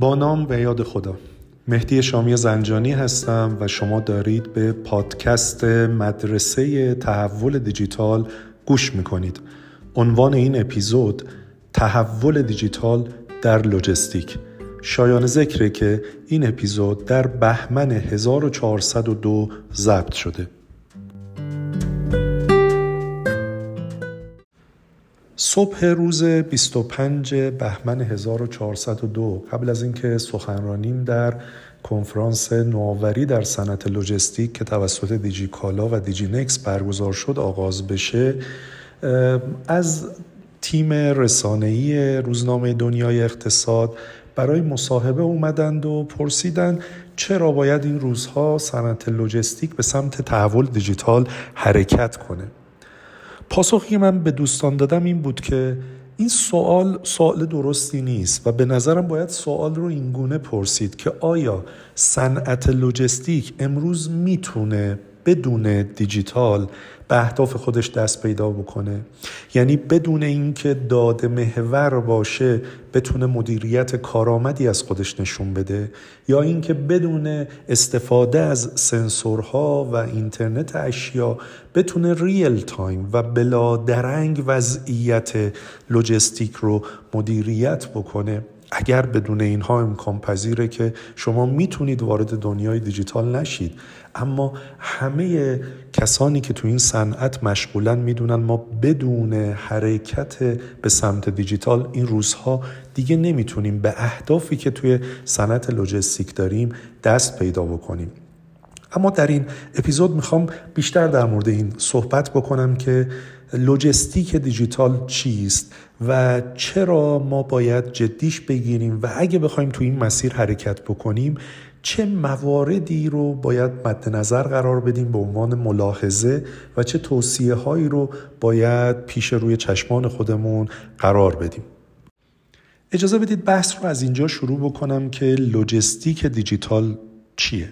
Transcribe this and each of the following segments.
با نام و یاد خدا. مهدی شامی زنجانی هستم و شما دارید به پادکست مدرسه تحول دیجیتال گوش می‌کنید. عنوان این اپیزود تحول دیجیتال در لوجستیک. شایان ذکره که این اپیزود در بهمن 1402 ضبط شده. صبح روز 25 بهمن 1402 قبل از اینکه سخنرانیم در کنفرانس نوآوری در صنعت لوجستیک که توسط دیجی کالا و دیجی نکس برگزار شد آغاز بشه از تیم رسانه‌ای روزنامه دنیای اقتصاد برای مصاحبه اومدند و پرسیدند چرا باید این روزها صنعت لوجستیک به سمت تحول دیجیتال حرکت کنه. پاسخی من به دوستان دادم این بود که این سوال سوال درستی نیست و به نظرم باید سوال رو اینگونه پرسید که آیا صنعت لوجستیک امروز می‌تونه بدون دیجیتال به اهداف خودش دست پیدا بکنه. یعنی بدون اینکه داده محور باشه بتونه مدیریت کارآمدی از خودش نشون بده یا اینکه بدون استفاده از سنسورها و اینترنت اشیا بتونه real time و بلا درنگ وضعیت لوجستیک رو مدیریت بکنه. اگر بدون اینها امکان پذیره که شما می‌تونید وارد دنیای دیجیتال نشید. اما همه کسانی که تو این صنعت مشغولن می‌دونن ما بدون حرکت به سمت دیجیتال این روزها دیگه نمی‌تونیم به اهدافی که توی صنعت لوجستیک داریم دست پیدا بکنیم. اما در این اپیزود می‌خوام بیشتر در مورد این صحبت بکنم که لوجستیک دیجیتال چیست و چرا ما باید جدیش بگیریم و اگه بخوایم تو این مسیر حرکت بکنیم چه مواردی رو باید مد نظر قرار بدیم به عنوان ملاحظه و چه توصیه هایی رو باید پیش روی چشمان خودمون قرار بدیم؟ اجازه بدید بحث رو از اینجا شروع بکنم که لوجستیک دیجیتال چیه؟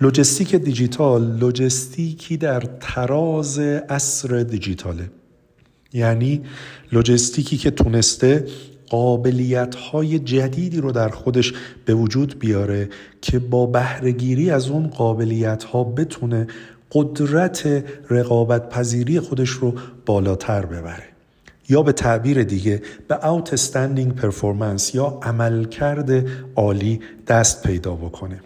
لوجستیک دیجیتال لوجستیکی در تراز اصر دیجیتاله. یعنی لوجستیکی که تونسته قابلیت های جدیدی رو در خودش به وجود بیاره که با بهرهگیری از اون قابلیت ها بتونه قدرت رقابت پذیری خودش رو بالاتر ببره. یا به تعبیر دیگه به outstanding پرفورمنس یا عملکرد عالی دست پیدا بکنه.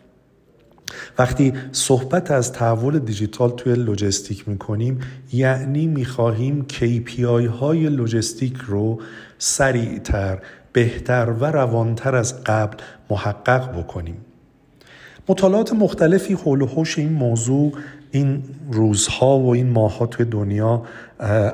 وقتی صحبت از تحول دیجیتال توی لوجستیک می‌کنیم یعنی می‌خواهیم KPI های لوجستیک رو سریعتر بهتر و روانتر از قبل محقق بکنیم. مطالعات مختلفی حول و حوش این موضوع این روزها و این ماهها توی دنیا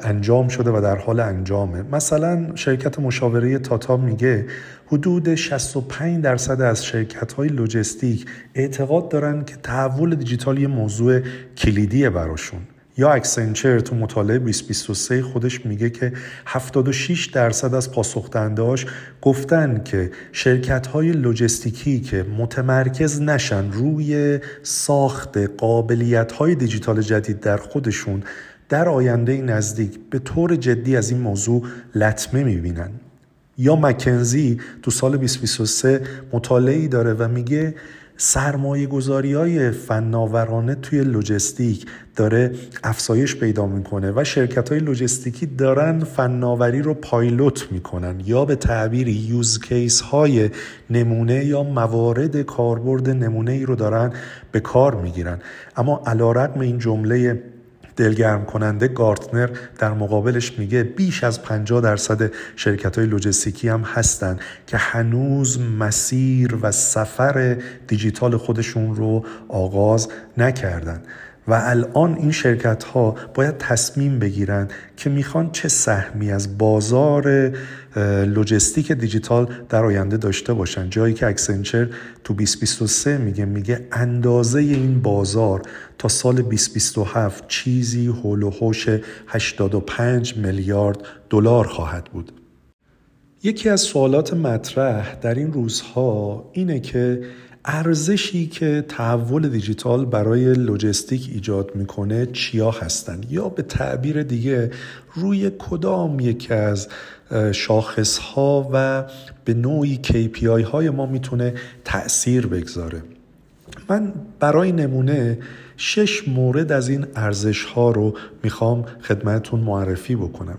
انجام شده و در حال انجامه. مثلا شرکت مشاوره Tata میگه حدود 65 درصد از شرکت های لوجستیک اعتقاد دارن که تحول دیجیتال یه موضوع کلیدیه براشون. یا Accenture تو مطالعه 2023 خودش میگه که 76 درصد از پاسخ گفتن که شرکت های لوجستیکی که متمرکز نشن روی ساخت قابلیت های دیجیتال جدید در خودشون در آینده نزدیک به طور جدی از این موضوع لطمه می‌بینن. یا مکنزی تو سال 2023 مطالعه داره و میگه سرمایه گذاری های فناورانه توی لوجستیک داره افزایش پیدا می‌کنه و شرکت های لوجستیکی دارن فناوری رو پایلوت می‌کنن یا به تعبیر یوز کیس های نمونه یا موارد کاربرد نمونه ای رو دارن به کار می‌گیرن. اما حالا این جمله دلگرم کننده Gartner در مقابلش میگه بیش از 50 درصد شرکت های لوجستیکی هم هستن که هنوز مسیر و سفر دیجیتال خودشون رو آغاز نکردن. و الان این شرکت ها باید تصمیم بگیرن که می‌خوان چه سهمی از بازار لوجستیک دیجیتال در آینده داشته باشن. جایی که Accenture تو 2023 میگه میگه اندازه این بازار تا سال 2027 چیزی هول و 85 میلیارد دلار خواهد بود. یکی از سوالات مطرح در این روزها اینه که ارزشی که تحول دیجیتال برای لوجستیک ایجاد می‌کنه چیا هستند یا به تعبیر دیگه روی کدام یکی از شاخص ها و به نوعی KPI های ما می‌تونه تأثیر بگذاره؟ من برای نمونه شش مورد از این ارزش ها رو می‌خوام خدمتون معرفی بکنم.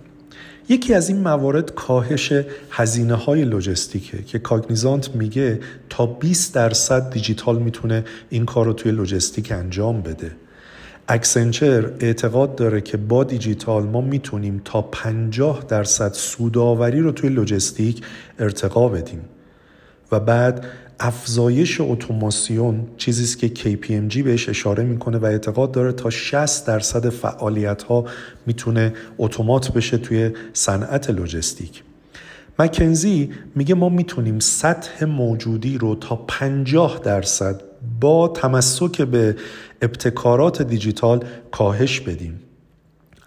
یکی از این موارد کاهش هزینه های لوجستیکه که Cognizant میگه تا 20 درصد دیجیتال می‌تونه این کار رو توی لوجستیک انجام بده. Accenture اعتقاد داره که با دیجیتال ما می‌تونیم تا 50 درصد سوداوری رو توی لوجستیک ارتقا بدیم. و بعد افزایش اتوماسیون چیزی است که KPMG بهش اشاره می‌کنه و اعتقاد داره تا 60 درصد فعالیت ها می‌تونه اتومات بشه توی صنعت لوجستیک. مکنزی میگه ما می‌تونیم سطح موجودی رو تا 50 درصد با تمسک به ابتکارات دیجیتال کاهش بدیم.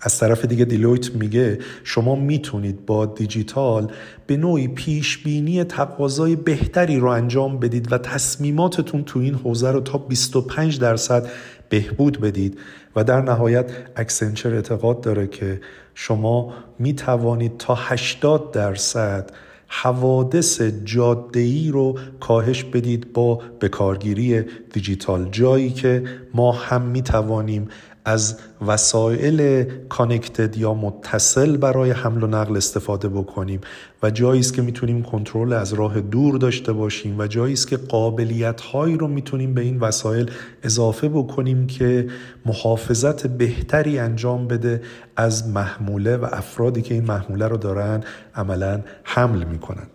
از طرف دیگه دیلویت میگه شما می‌تونید با دیجیتال به نوعی پیش بینی تقاضای بهتری رو انجام بدید و تصمیماتتون تو این حوزه رو تا 25 درصد بهبود بدید. و در نهایت اکسنچر اعتقاد داره که شما می توانید تا 80 درصد حوادث جاده‌ای رو کاهش بدید با بکارگیری دیجیتال. جایی که ما هم می توانیم از وسایل کانکتد یا متصل برای حمل و نقل استفاده بکنیم و جایی است که می‌تونیم کنترل از راه دور داشته باشیم و جایی است که قابلیت هایی رو می‌تونیم به این وسایل اضافه بکنیم که محافظت بهتری انجام بده از محموله و افرادی که این محموله رو دارن عملا حمل می‌کنن.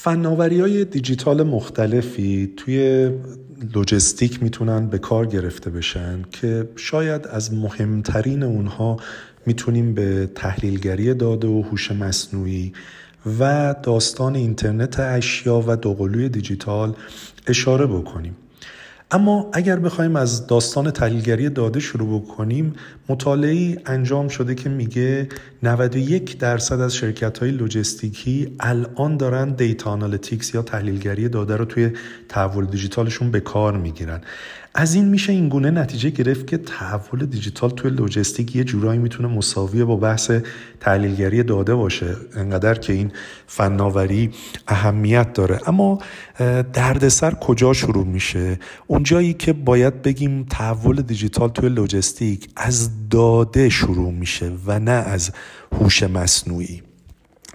فناوری های دیجیتال مختلفی توی لوجستیک می‌تونن به کار گرفته بشن که شاید از مهمترین اونها می‌تونیم به تحلیلگری داده و هوش مصنوعی و داستان اینترنت اشیا و دوقلوی دیجیتال اشاره بکنیم. اما اگر بخوایم از داستان تحلیلگری داده شروع بکنیم مطالعه انجام شده که میگه 91 درصد از شرکت های لوجستیکی الان دارن data analytics یا تحلیلگری داده رو توی تحول دیجیتالشون به کار می‌گیرن. از این میشه این گونه نتیجه گرفت که تحول دیجیتال توی لوجستیک یه جورایی می‌تونه مساوی با بحث تحلیلگری داده باشه. انقدر که این فناوری اهمیت داره. اما دردسر کجا شروع میشه؟ اونجایی که باید بگیم تحول دیجیتال توی لوجستیک از داده شروع میشه و نه از هوش مصنوعی.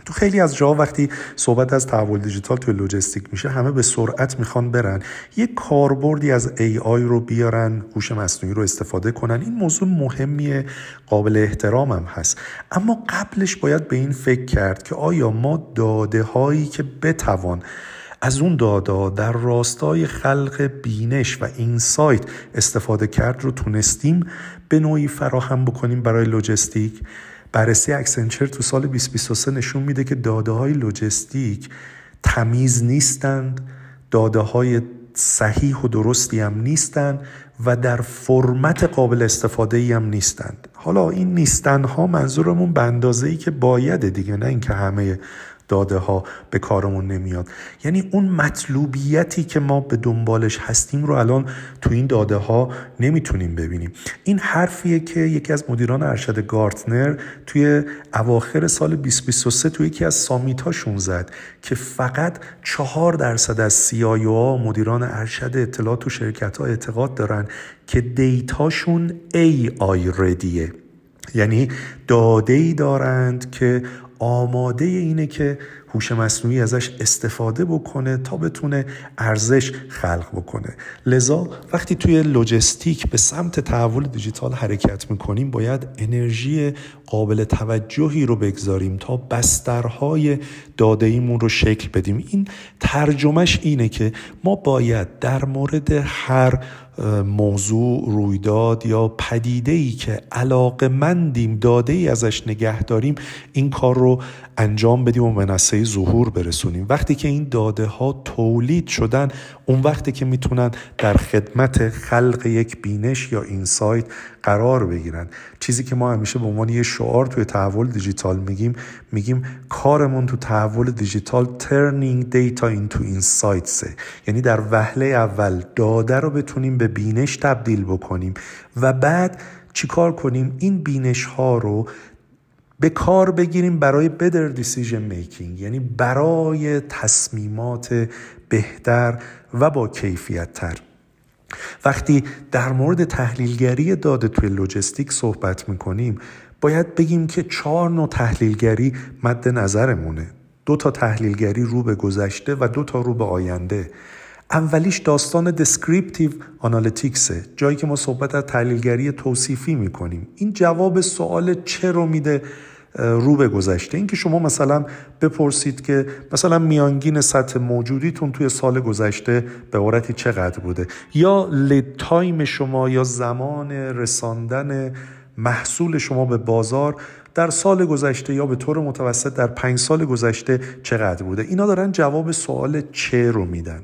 تو خیلی از جاها وقتی صحبت از تحول دیجیتال توی لوجستیک میشه همه به سرعت می‌خوان برن. یه کاربردی از AI رو بیارن هوش مصنوعی رو استفاده کنن. این موضوع مهمیه قابل احترام هم هست. اما قبلش باید به این فکر کرد که آیا ما داده هایی که بتوان از اون دادا در راستای خلق بینش و اینسایت استفاده کرد رو تونستیم به نوعی فراهم بکنیم برای لوجستیک؟ بررسی اکسنچر تو سال 2023 نشون میده که داده های لوجستیک تمیز نیستند داده های صحیح و درستی هم نیستند و در فرمت قابل استفاده ای هم نیستند. حالا این نیستن ها منظورمون به اندازه ای که باید دیگه نه اینکه همه داده ها به کارمون نمیاد. یعنی اون مطلوبیتی که ما به دنبالش هستیم رو الان تو این داده ها نمی‌تونیم ببینیم. این حرفیه که یکی از مدیران ارشد گارتنر توی اواخر سال 2023 توی یکی از سامیت هاشون زد که فقط چهار درصد از سیایو ها مدیران ارشد اطلاعات و شرکت ها اعتقاد دارن که دیتاشون AI ردیه یعنی داده ای دارند که آماده اینه که هوش مصنوعی ازش استفاده بکنه تا بتونه ارزش خلق بکنه. لذا وقتی توی لوجستیک به سمت تحول دیجیتال حرکت می‌کنیم باید انرژی قابل توجهی رو بگذاریم تا بسترهای داده ایمون رو شکل بدیم. این ترجمهش اینه که ما باید در مورد هر موضوع رویداد یا پدیده ای که علاقه مندیم داده ای ازش نگه داریم این کار رو انجام بدیم و منصه ظهور برسونیم. وقتی که این داده ها تولید شدن اون وقتی که می‌تونن در خدمت خلق یک بینش یا اینسایت قرار بگیرن. چیزی که ما همیشه به عنوان یه شعار توی تحول دیجیتال میگیم میگیم کارمون تو تحول دیجیتال turning data into insights. یعنی در وهله اول داده رو بتونیم به بینش تبدیل بکنیم و بعد چیکار کنیم؟ این بینش ها رو به کار بگیریم برای better decision making یعنی برای تصمیمات بهتر و با کیفیت تر وقتی در مورد تحلیلگری داده توی لوجستیک صحبت می‌کنیم باید بگیم که چهار نوع تحلیلگری مد نظرمونه. دو تا تحلیلگری رو به گذشته و دو تا رو به آینده. اولیش داستان دسکریپتیو آنالیتیکسه جایی که ما صحبت از تحلیلگری توصیفی می‌کنیم. این جواب سوال چه رو میده رو به گذشته. اینکه شما مثلا بپرسید که مثلا میانگین سطح موجودیتون توی سال گذشته به عبارتی چقدر بوده؟ یا لید تایم شما یا زمان رساندن محصول شما به بازار در سال گذشته یا به طور متوسط در پنج سال گذشته چقدر بوده؟ اینا دارن جواب سوال چه رو میدن.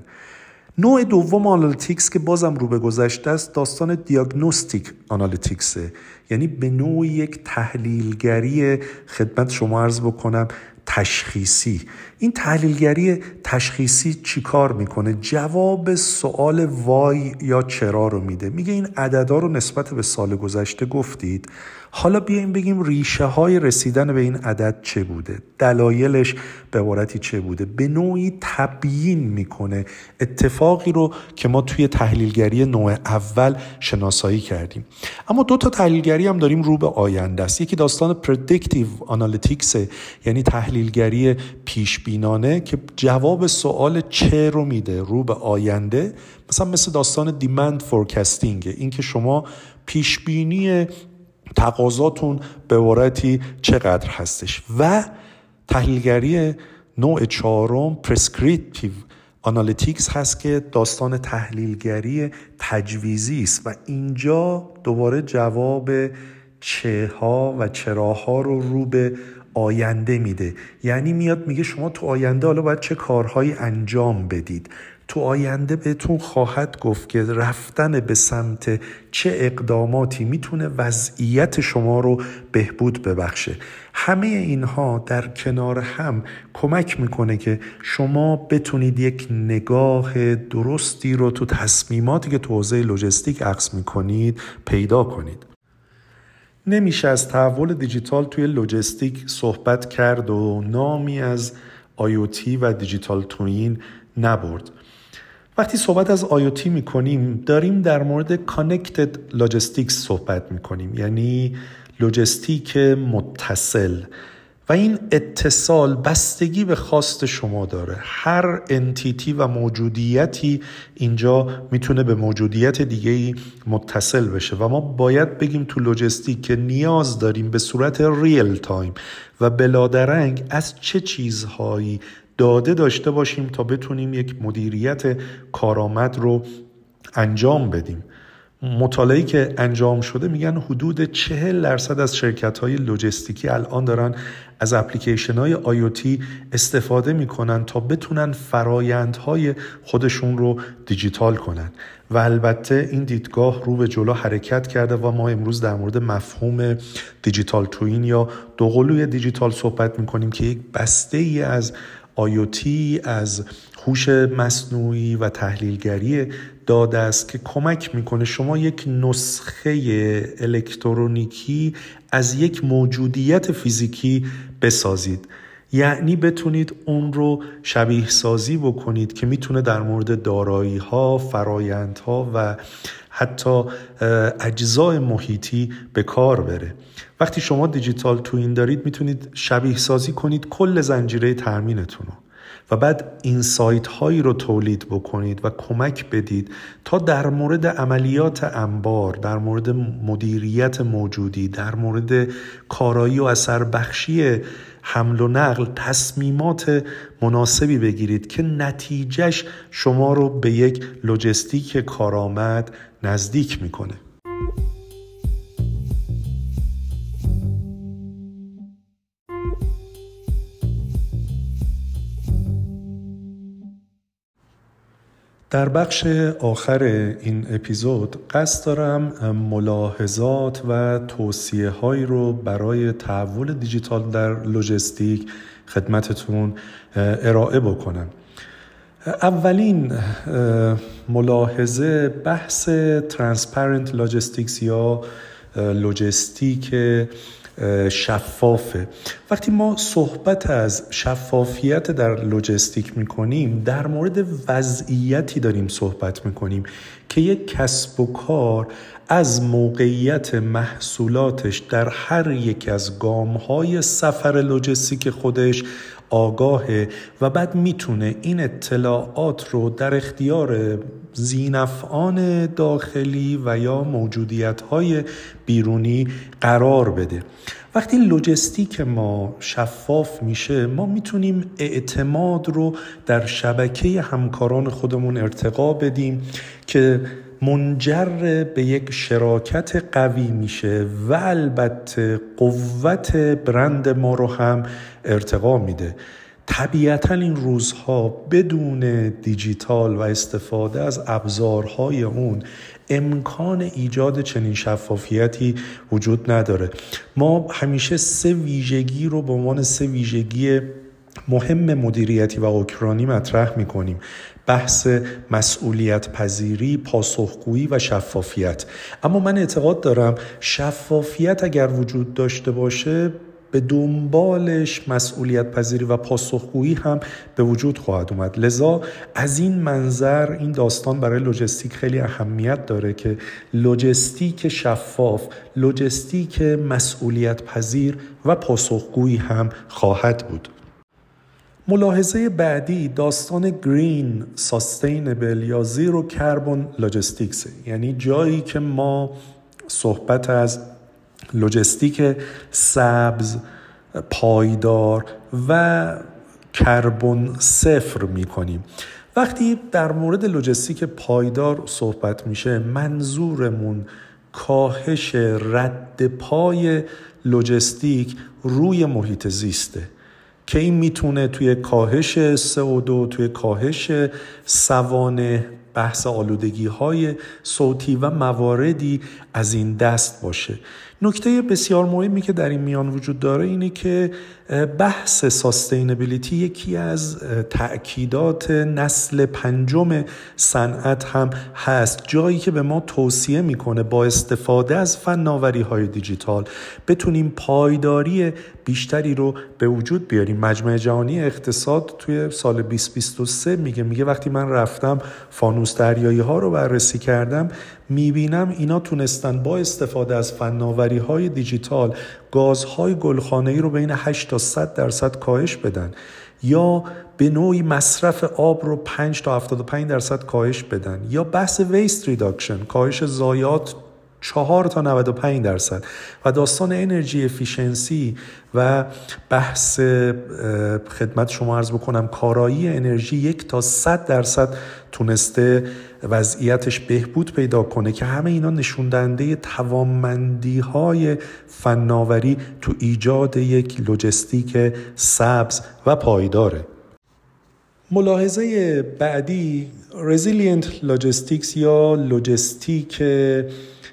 نوع دوم analytics که بازم رو به گذشته است داستان diagnostic analyticsه. یعنی به نوع یک تحلیلگری خدمت شما عرض بکنم. تشخیصی. این تحلیلگری تشخیصی چیکار می‌کنه؟ جواب سوال why یا چرا رو میده. میگه این عددا رو نسبت به سال گذشته گفتید. حالا بیایم بگیم ریشه های رسیدن به این عدد چه بوده؟ دلایلش به عبارتی چه بوده؟ به نوعی تبیین می‌کنه. اتفاقی رو که ما توی تحلیلگری نوع اول شناسایی کردیم. اما دو تا تحلیلگری هم داریم رو به آینده است. یکی داستان predictive analytics یعنی تحلیلگری پیش بینانه که جواب سوال چه رو میده رو به آینده. مثلا مثل داستان demand forecasting اینکه شما پیش بینی تقاضاتون به عبارتی چقدر هستش. و تحلیلگری نوع چهارم prescriptive analytics هست که داستان تحلیلگری تجویزی است. و اینجا دوباره جواب چه ها و چراها رو رو به آینده میده. یعنی میاد میگه شما تو آینده حالا باید چه کارهایی انجام بدید. تو آینده بهتون خواهد گفت که رفتن به سمت چه اقداماتی می‌تونه وضعیت شما رو بهبود ببخشه. همه اینها در کنار هم کمک می‌کنه که شما بتونید یک نگاه درستی رو تو تصمیماتی که تو حوزه لوجستیک عکس می‌کنید پیدا کنید. نمیشه از تحول دیجیتال توی لوجستیک صحبت کرد و نامی از آیوتی و دیجیتال توین نبرد. وقتی صحبت از IoT می‌کنیم داریم در مورد connected logistics صحبت می‌کنیم. یعنی لوجستیک متصل. و این اتصال بستگی به خواست شما داره. هر entity و موجودیتی اینجا می‌تونه به موجودیت دیگه متصل بشه. و ما باید بگیم تو لوجستیک که نیاز داریم به صورت real time و بلادرنگ از چه چیزهایی داده داشته باشیم تا بتونیم یک مدیریت کارآمد رو انجام بدیم. مطالعه که انجام شده میگن حدود چهل درصد از شرکت های لوجستیکی الان دارن از اپلیکیشن های آیوتی استفاده می‌کنن تا بتونن فرایندهای خودشون رو دیجیتال کنن. و البته این دیدگاه رو به جلو حرکت کرده و ما امروز در مورد مفهوم دیجیتال توین یا دوقلوی دیجیتال صحبت می‌کنیم که یک بسته ای از آیوتی از هوش مصنوعی و تحلیلگری داده است که کمک می‌کنه شما یک نسخه الکترونیکی از یک موجودیت فیزیکی بسازید. یعنی بتونید اون رو شبیه سازی بکنید که می‌تونه در مورد دارایی ها، فرایند ها و حتی اجزای محیطی به کار بره. وقتی شما دیجیتال توین دارید می‌تونید شبیه سازی کنید کل زنجیره ترمینتون رو. و بعد اینسایت هایی رو تولید بکنید و کمک بدید تا در مورد عملیات انبار در مورد مدیریت موجودی در مورد کارایی و اثر بخشی حمل و نقل تصمیمات مناسبی بگیرید که نتیجهش شما رو به یک لوجستیک کارآمد نزدیک می‌کنه. در بخش آخر این اپیزود قصد دارم ملاحظات و توصیه هایی رو برای تحول دیجیتال در لوجستیک خدمتتون ارائه بکنم. اولین ملاحظه بحث transparent logistics یا لوجستیک شفافه. وقتی ما صحبت از شفافیت در لوجستیک می‌کنیم در مورد وضعیتی داریم صحبت می‌کنیم که یک کسب و کار از موقعیت محصولاتش در هر یک از گام های سفر لوجستیک خودش آگاهه و بعد می‌تونه این اطلاعات رو در اختیار زینفعان داخلی و یا موجودیت های بیرونی قرار بده. وقتی لوجستیک ما شفاف میشه ما می‌تونیم اعتماد رو در شبکه همکاران خودمون ارتقا بدیم که منجر به یک شراکت قوی میشه و البته قوت برند ما رو هم ارتقا میده. طبیعتا این روزها بدون دیجیتال و استفاده از ابزارهای اون امکان ایجاد چنین شفافیتی وجود نداره. ما همیشه سه ویژگی رو به عنوان سه ویژگی مهم مدیریتی و اوکرانی مطرح می کنیم بحث مسئولیت پذیری، پاسخگویی و شفافیت. اما من اعتقاد دارم شفافیت اگر وجود داشته باشه به دنبالش مسئولیت پذیری و پاسخگویی هم به وجود خواهد اومد. لذا از این منظر این داستان برای لوجستیک خیلی اهمیت داره که لوجستیک شفاف لوجستیک مسئولیت پذیر و پاسخگویی هم خواهد بود. ملاحظه بعدی داستان green sustainable یا zero carbon logistics یعنی جایی که ما صحبت از لوجستیک سبز پایدار و کربن صفر می کنیم وقتی در مورد لوجستیک پایدار صحبت میشه منظورمون کاهش رد پای لوجستیک روی محیط زیسته. که این می‌تونه توی کاهش CO2 توی کاهش سوانه بحث آلودگی های صوتی و مواردی از این دست باشه؟ نکته بسیار مهمی که در این میان وجود داره اینه که بحث ساستینبیلیتی یکی از تأکیدات نسل پنجم صنعت هم هست. جایی که به ما توصیه می‌کنه با استفاده از فناوری های دیجیتال بتونیم پایداری بیشتری رو به وجود بیاریم. مجمع جهانی اقتصاد توی سال 2023 میگه میگه وقتی من رفتم فانوس دریایی ها رو بررسی کردم می‌بینم اینا تونستن با استفاده از فناوری های دیجیتال گازهای گلخانه ای رو بین 8 تا 100 درصد کاهش بدن یا به نوعی مصرف آب رو 5 تا 75 درصد کاهش بدن یا بحث waste reduction کاهش ضایعات 4 تا 95 درصد. و داستان energy efficiency و بحث خدمت شما عرض بکنم کارایی انرژی یک تا 100 درصد تونسته وضعیتش بهبود پیدا کنه که همه اینا نشون دهنده توانمندی های فناوری تو ایجاد یک لوجستیک سبز و پایداره. ملاحظه بعدی resilient logistics یا لوجستیک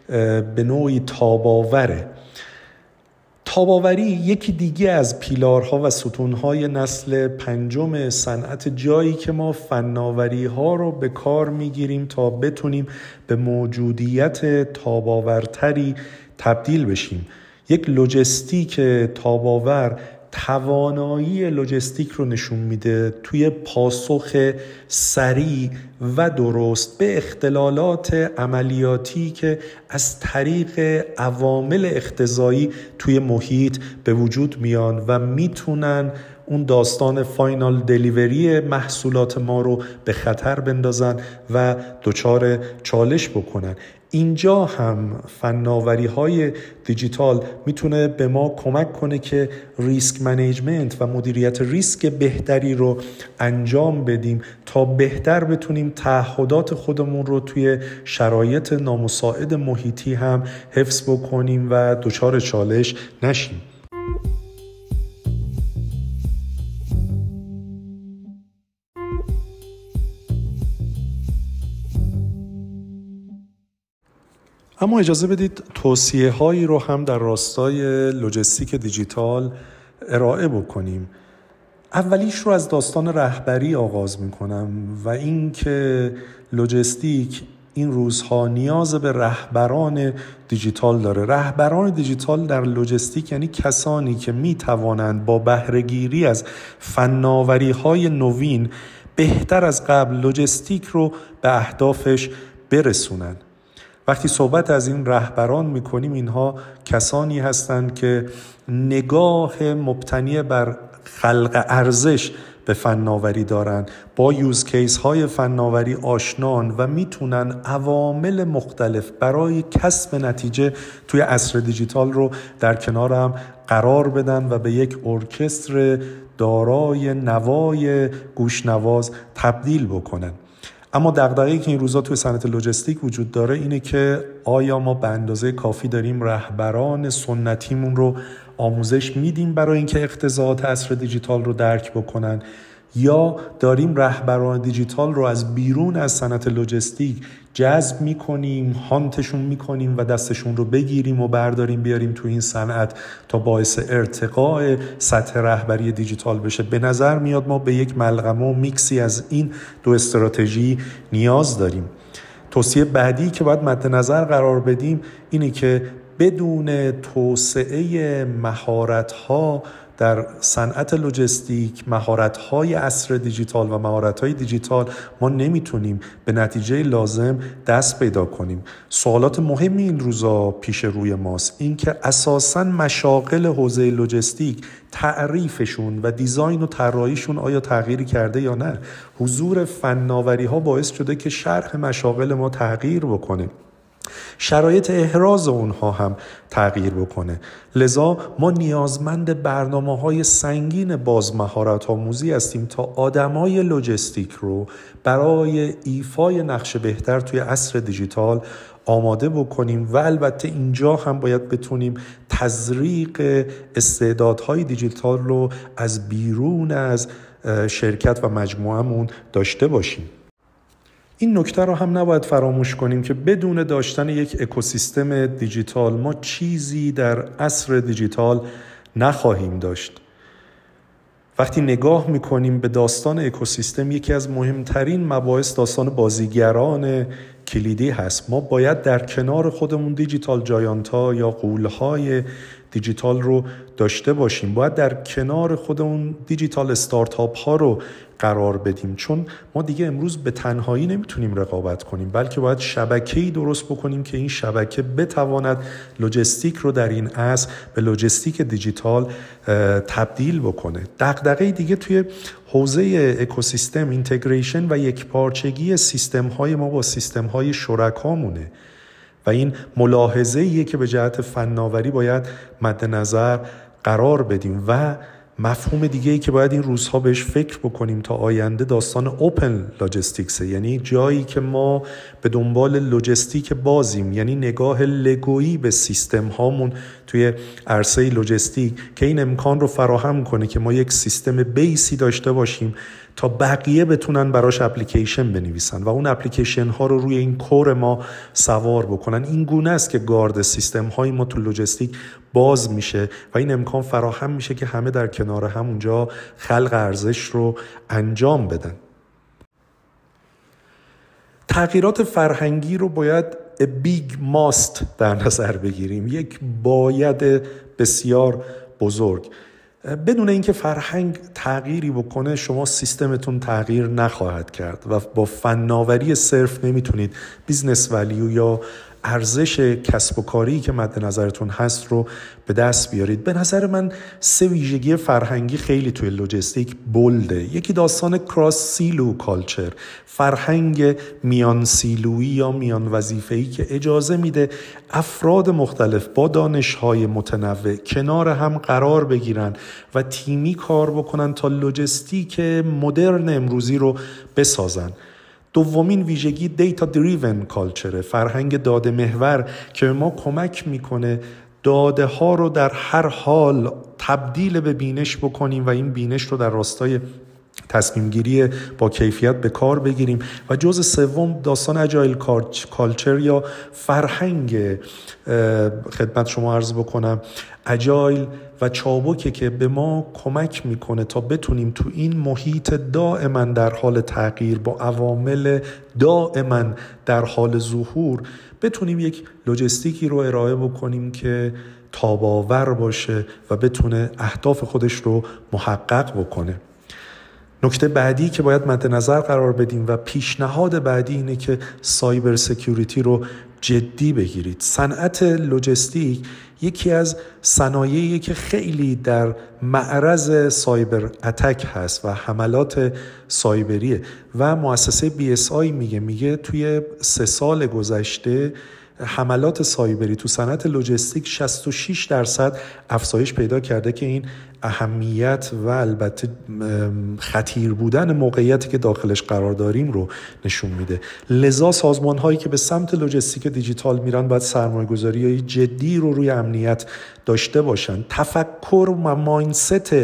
به نوعی تاب‌آوره. تاباوری یکی دیگه از پیلارها و ستونهای نسل پنجم صنعت جایی که ما فناوری ها رو به کار می‌گیریم تا بتونیم به موجودیت تاباورتری تبدیل بشیم. یک لوجستیک تاباور توانایی لوجستیک رو نشون میده توی پاسخ سریع و درست به اختلالات عملیاتی که از طریق عوامل اختلال‌زایی توی محیط به وجود میان و می‌تونن اون داستان final delivery محصولات ما رو به خطر بندازن و دچار چالش بکنن. اینجا هم فناوری های دیجیتال می‌تونه به ما کمک کنه که risk management و مدیریت ریسک بهتری رو انجام بدیم تا بهتر بتونیم تعهدات خودمون رو توی شرایط نامساعد محیطی هم حفظ بکنیم و دچار چالش نشیم. اما اجازه بدید توصیه هایی رو هم در راستای لوجستیک دیجیتال ارائه بکنیم. اولیش رو از داستان رهبری آغاز می کنم و اینکه لوجستیک این روزها نیاز به رهبران دیجیتال داره. رهبران دیجیتال در لوجستیک یعنی کسانی که می توانند با بهرهگیری از فناوری های نوین بهتر از قبل لوجستیک رو به اهدافش برسونند. وقتی صحبت از این رهبران می‌کنیم اینها کسانی هستند که نگاه مبتنی بر خلق ارزش به فناوری دارن با use case های فناوری آشنان و می‌تونن عوامل مختلف برای کسب نتیجه توی عصر دیجیتال رو در کنار هم قرار بدن و به یک ارکستر دارای نوای گوشنواز تبدیل بکنن. اما دغدغه‌ای که این روزا توی صنعت لوجستیک وجود داره اینه که آیا ما به اندازه کافی داریم رهبران سنتیمون رو آموزش میدیم برای اینکه اقتضاعات عصر دیجیتال رو درک بکنن؟ یا داریم رهبران دیجیتال رو از بیرون از صنعت لوجستیک جذب می‌کنیم هانتشون می‌کنیم و دستشون رو بگیریم و برداریم بیاریم تو این صنعت تا باعث ارتقاء سطح رهبری دیجیتال بشه. به نظر میاد ما به یک ملغمه و میکسی از این دو استراتژی نیاز داریم. توصیه بعدی که باید مد نظر قرار بدیم اینه که بدون توسعه مهارت ها در صنعت لوجستیک مهارت های عصر دیجیتال و مهارت های دیجیتال ما نمی‌تونیم به نتیجه لازم دست پیدا کنیم. سوالات مهمی این روزا پیش روی ماست. اینکه اساسا مشاغل حوزه لوجستیک تعریفشون و دیزاین و طراحیشون آیا تغییری کرده یا نه حضور فناوری ها باعث شده که شرح مشاغل ما تغییر بکنه. شرایط احراز اونها هم تغییر بکنه. لذا ما نیازمند برنامه های سنگین باز مهارت آموزی هستیم تا آدمای لوجستیک رو برای ایفای نقش بهتر توی عصر دیجیتال آماده بکنیم و البته اینجا هم باید بتونیم تزریق استعدادهای دیجیتال رو از بیرون از شرکت و مجموعهمون داشته باشیم. این نکته رو هم نباید فراموش کنیم که بدون داشتن یک اکوسیستم دیجیتال ما چیزی در عصر دیجیتال نخواهیم داشت. وقتی نگاه می‌کنیم به داستان اکوسیستم یکی از مهمترین مباحث داستان بازیگران کلیدی هست. ما باید در کنار خودمون دیجیتال جایانتا یا قولهای دیجیتال رو داشته باشیم. باید در کنار خودمون دیجیتال استارتاپ ها رو قرار بدیم. چون ما دیگه امروز به تنهایی نمی‌تونیم رقابت کنیم بلکه باید شبکه‌ای درست بکنیم که این شبکه بتواند لوجستیک رو در این عصر به لوجستیک دیجیتال تبدیل بکنه. دغدغه دیگه توی حوزه اکوسیستم اینتگریشن و یک پارچگی سیستم های ما با سیستم های شرکامونه. و این ملاحظه که به جهت فناوری باید مد نظر قرار بدیم و مفهوم دیگه ای که باید این روزها بهش فکر بکنیم تا آینده داستان اوپن لاجستیکسه. یعنی جایی که ما به دنبال لوجستیک بازیم. یعنی نگاه لگویی به سیستم هامون توی عرصه لوجستیک که این امکان رو فراهم کنه که ما یک سیستم بیسی داشته باشیم. تا بقیه بتونن براش اپلیکیشن بنویسن و اون اپلیکیشن ها رو روی این کور ما سوار بکنن. این گونه است که گارد سیستم های ما تو لوجستیک باز میشه و این امکان فراهم میشه که همه در کنار هم اونجا خلق ارزش رو انجام بدن. تغییرات فرهنگی رو باید بیگ ماست در نظر بگیریم. یک باید بسیار بزرگ. بدون اینکه فرهنگ تغییری بکنه شما سیستمتون تغییر نخواهد کرد و با فناوری صرف نمی‌تونید business value یا ارزش کسب و کاری که مد نظرتون هست رو به دست بیارید. به نظر من سه ویژگی فرهنگی خیلی توی لوجستیک bold ه. یکی داستان cross silo culture. فرهنگ میان سیلویی یا میان وظیفه‌ای که اجازه میده افراد مختلف با دانشهای متنوع کنار هم قرار بگیرن و تیمی کار بکنن تا لوجستیک مدرن امروزی رو بسازن. دومین ویژگی دیتا دریون کالچره فرهنگ داده محور که ما کمک می‌کنه داده ها رو در هر حال تبدیل به بینش بکنیم و این بینش رو در راستای تصمیم گیری با کیفیت به کار بگیریم. و جز سوم داستان اجایل کالچر یا فرهنگ خدمت شما عرض بکنم. اجایل و چابکه که به ما کمک می‌کنه تا بتونیم تو این محیط دائما در حال تغییر با عوامل دائما در حال ظهور بتونیم یک لوجستیکی رو ارائه بکنیم که تاب‌آور باشه و بتونه اهداف خودش رو محقق بکنه. نکته بعدی که باید مد نظر قرار بدیم و پیشنهاد بعدی اینه که cyber security رو جدی بگیرید. صنعت لوجستیک یکی از صنایعی که خیلی در معرض سایبر اتک هست و حملات سایبریه. و مؤسسه BSI میگه میگه توی سه سال گذشته حملات سایبری تو صنعت لوجستیک 66 درصد افزایش پیدا کرده که این اهمیت و البته خطیر بودن موقعیتی که داخلش قرار داریم رو نشون میده. لذا سازمان هایی که به سمت لوجستیک دیجیتال میرن باید سرمایه گذاری جدی رو روی امنیت داشته باشن. تفکر و mindset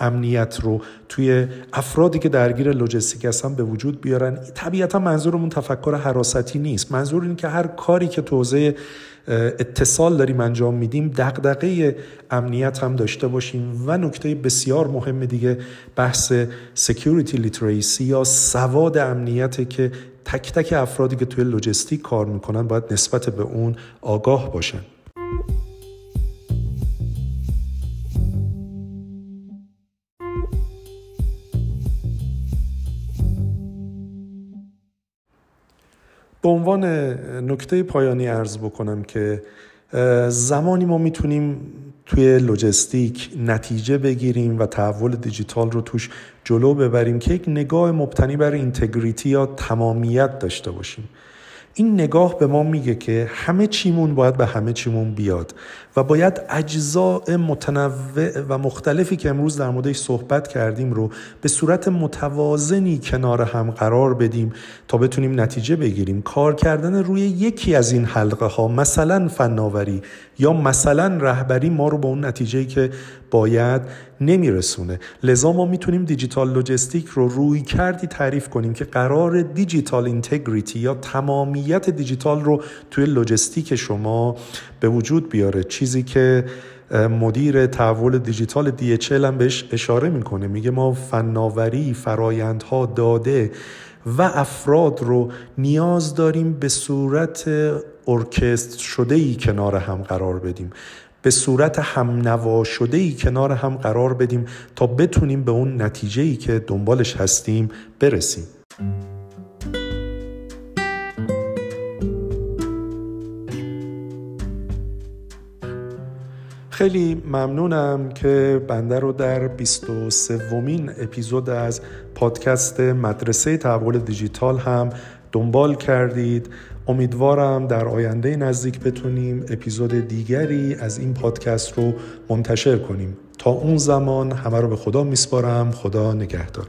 امنیت رو توی افرادی که درگیر لوجستیک هستن به وجود بیارن. طبیعتا منظورمون تفکر حراستی نیست. منظور این که هر کاری که توی دیجیتال داریم انجام میدیم دغدغه امنیت هم داشته باشیم. و نکته بسیار مهم دیگه بحث security literacy یا سواد امنیت که تک تک افرادی که توی لوجستیک کار می‌کنن باید نسبت به اون آگاه باشن. به عنوان نکته پایانی ارز بکنم که زمانی ما می‌تونیم توی لوجستیک نتیجه بگیریم و تحول دیجیتال رو توش جلو ببریم که یک نگاه مبتنی بر اینتگریتی یا تمامیت داشته باشیم. این نگاه به ما میگه که همه چیمون باید به همه چیمون بیاد و باید اجزاء متنوع و مختلفی که امروز در موردش صحبت کردیم رو به صورت متوازنی کنار هم قرار بدیم تا بتونیم نتیجه بگیریم. کار کردن روی یکی از این حلقه ها مثلا فناوری یا مثلا رهبری ما رو به اون نتیجه که باید نمیرسونه. لذا ما می‌تونیم digital logistic رو رویکردی تعریف کنیم که قراره digital integrity یا تمامیت دیجیتال رو توی لوجستیک شما به وجود بیاره. چیزی که مدیر تحول دیجیتال DHL هم بهش اشاره می‌کنه. میگه ما فناوری فرایندها داده و افراد رو نیاز داریم به صورت ارکستر شده ای کنار هم قرار بدیم. به صورت همنوا شده ای کنار هم قرار بدیم تا بتونیم به اون نتیجه ای که دنبالش هستیم برسیم. خیلی ممنونم که بنده رو در 23 ومین اپیزود از پادکست مدرسه تحول دیجیتال هم دنبال کردید. امیدوارم در آینده نزدیک بتونیم اپیزود دیگری از این پادکست رو منتشر کنیم. تا اون زمان همه رو به خدا میسپارم. خدا نگهدار.